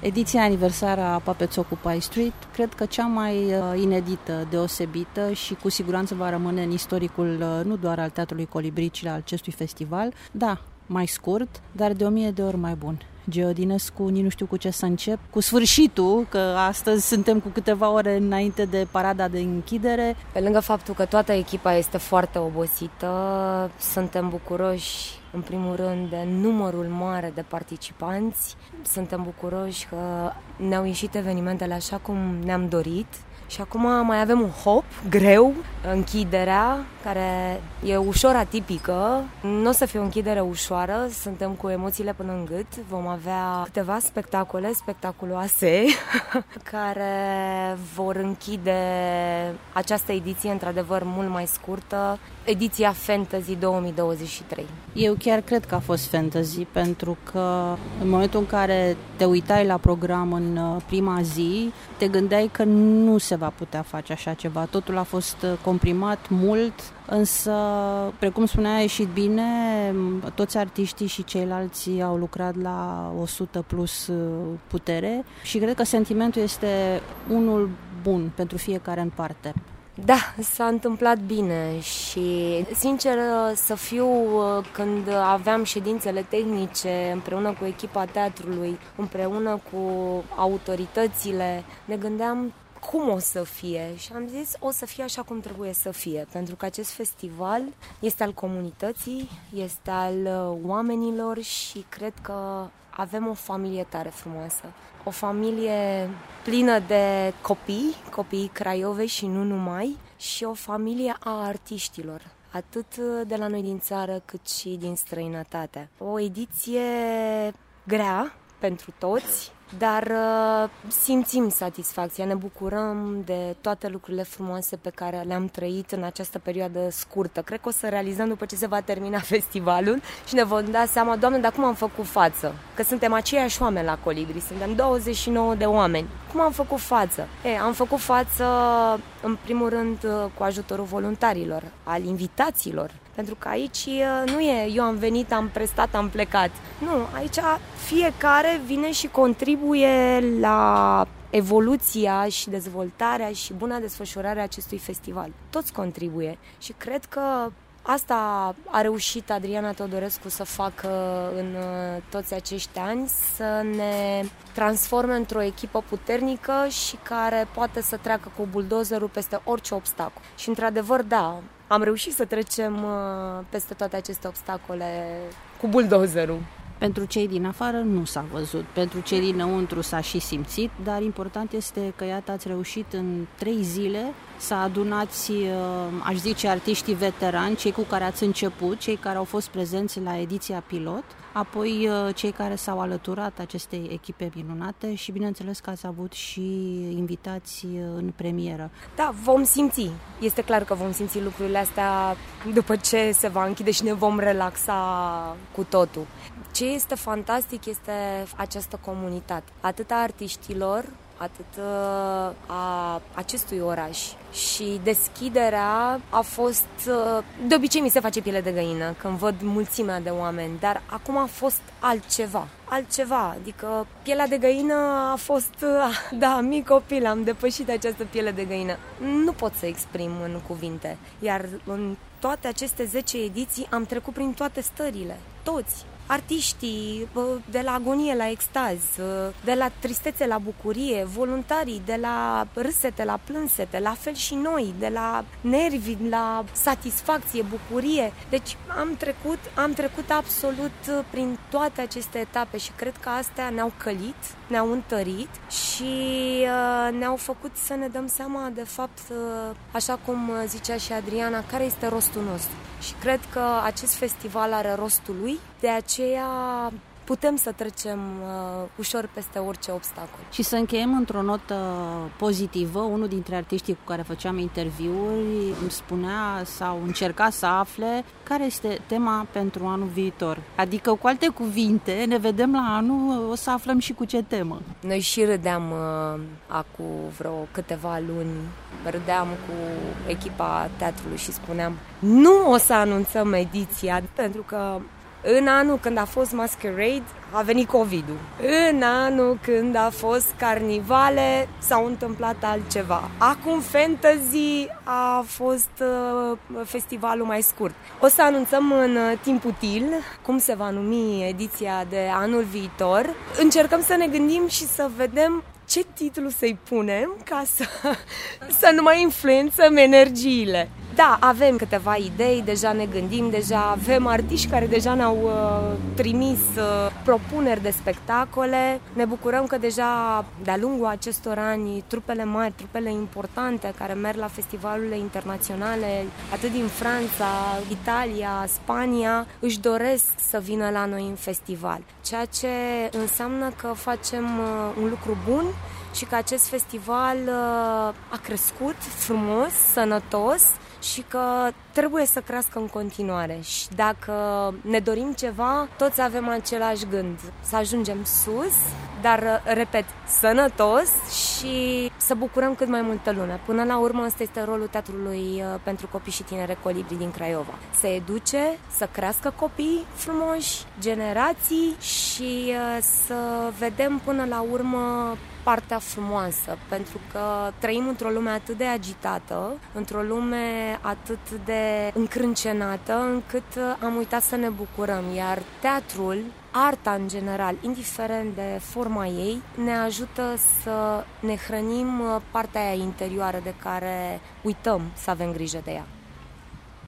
ediția aniversară a Puppets Occupy Street, cred că cea mai uh, inedită, deosebită și cu siguranță va rămâne în istoricul uh, nu doar al Teatrului Colibri, ci al acestui festival. Da, mai scurt, dar de o mie de ori mai bun. Geodinescu, nici nu știu cu ce să încep. Cu sfârșitul, că astăzi suntem cu câteva ore înainte de parada de închidere. Pe lângă faptul că toată echipa este foarte obosită, suntem bucuroși în primul rând de numărul mare de participanți. Suntem bucuroși că ne-au ieșit evenimentele așa cum ne-am dorit și acum mai avem un hop greu, închiderea, care e ușor atipică. Nu o să fie o închidere ușoară, suntem cu emoțiile până în gât. Vom avea câteva spectacole spectaculoase care vor închide această ediție, într-adevăr, mult mai scurtă, ediția Fantasy 2023. Eu chiar cred că a fost fantasy, pentru că în momentul în care te uitai la program în uh, prima zi, te gândeai că nu se va putea face așa ceva. Totul a fost uh, comprimat mult, însă, precum spunea, a ieșit bine, toți artiștii și ceilalți au lucrat la 100 plus uh, putere și cred că sentimentul este unul bun pentru fiecare în parte. Da, s-a întâmplat bine și, sincer să fiu, când aveam ședințele tehnice împreună cu echipa teatrului, împreună cu autoritățile, ne gândeam cum o să fie și am zis o să fie așa cum trebuie să fie, pentru că acest festival este al comunității, este al uh, oamenilor și cred că avem o familie tare frumoasă. O familie plină de copii, copii Craiovei și nu numai, și o familie a artiștilor atât de la noi din țară cât și din străinătate. O ediție grea pentru toți, dar uh, simțim satisfacția, ne bucurăm de toate lucrurile frumoase pe care le-am trăit în această perioadă scurtă. Cred că o să realizăm după ce se va termina festivalul și ne vom da seama, Doamne, dar cum am făcut față? Că suntem aceiași oameni la Colibri, suntem 29 de oameni. Cum am făcut față? E, am făcut față, în primul rând, uh, cu ajutorul voluntarilor, al invitațiilor, pentru că aici nu e eu am venit, am prestat, am plecat. Nu, aici fiecare vine și contribuie la evoluția și dezvoltarea și buna desfășurare a acestui festival. Toți contribuie și cred că Asta a reușit Adriana Teodorescu să facă în toți acești ani, să ne transforme într-o echipă puternică și care poate să treacă cu buldozerul peste orice obstacol. Și într-adevăr, da, am reușit să trecem uh, peste toate aceste obstacole cu buldozerul. Pentru cei din afară nu s-a văzut, pentru cei dinăuntru s-a și simțit, dar important este că iată ați reușit în trei zile să adunați, uh, aș zice, artiștii veterani, cei cu care ați început, cei care au fost prezenți la ediția pilot, apoi uh, cei care s-au alăturat acestei echipe minunate și bineînțeles că ați avut și invitați uh, în premieră. Da, vom simți. Este clar că vom simți lucrurile astea după ce se va închide și ne vom relaxa cu totul. Ce este fantastic este această comunitate, atât a artiștilor, atât uh, a acestui oraș. Și deschiderea a fost... Uh, de obicei mi se face piele de găină când văd mulțimea de oameni, dar acum a fost altceva. Altceva, adică pielea de găină a fost... Uh, da, mic copil, am depășit această piele de găină. Nu pot să exprim în cuvinte. Iar în toate aceste 10 ediții am trecut prin toate stările. Toți artiștii de la agonie la extaz, de la tristețe la bucurie, voluntarii de la râsete la plânsete, la fel și noi, de la nervi la satisfacție, bucurie. Deci am trecut, am trecut absolut prin toate aceste etape și cred că astea ne-au călit, ne-au întărit și uh, ne-au făcut să ne dăm seama de fapt, uh, așa cum zicea și Adriana, care este rostul nostru. Și cred că acest festival are rostul lui, de aceea putem să trecem uh, ușor peste orice obstacol. Și să încheiem într-o notă pozitivă. Unul dintre artiștii cu care făceam interviuri îmi spunea sau încerca să afle care este tema pentru anul viitor. Adică, cu alte cuvinte, ne vedem la anul, o să aflăm și cu ce temă. Noi și râdeam uh, acum vreo câteva luni, râdeam cu echipa teatrului și spuneam nu o să anunțăm ediția, pentru că În anul când a fost Masquerade, a venit COVID-ul. În anul când a fost Carnivale, s-a întâmplat altceva. Acum Fantasy a fost uh, festivalul mai scurt. O să anunțăm în uh, timp util cum se va numi ediția de anul viitor. Încercăm să ne gândim și să vedem ce titlu să-i punem ca să, să nu mai influențăm energiile. Da, avem câteva idei, deja ne gândim, deja avem artiști care deja ne-au uh, trimis uh, propuneri de spectacole. Ne bucurăm că deja de-a lungul acestor ani trupele mari, trupele importante care merg la festivalurile internaționale, atât din Franța, Italia, Spania, își doresc să vină la noi în festival. Ceea ce înseamnă că facem uh, un lucru bun și că acest festival uh, a crescut frumos, sănătos și că trebuie să crească în continuare și dacă ne dorim ceva, toți avem același gând, să ajungem sus, dar, repet, sănătos și să bucurăm cât mai multă lume. Până la urmă, ăsta este rolul teatrului uh, pentru copii și tinere Colibri din Craiova. Să educe, să crească copii frumoși, generații și uh, să vedem până la urmă partea frumoasă, pentru că trăim într-o lume atât de agitată, într-o lume atât de încrâncenată, încât uh, am uitat să ne bucurăm, iar teatrul arta în general, indiferent de forma ei, ne ajută să ne hrănim uh, partea aia interioară de care uităm să avem grijă de ea.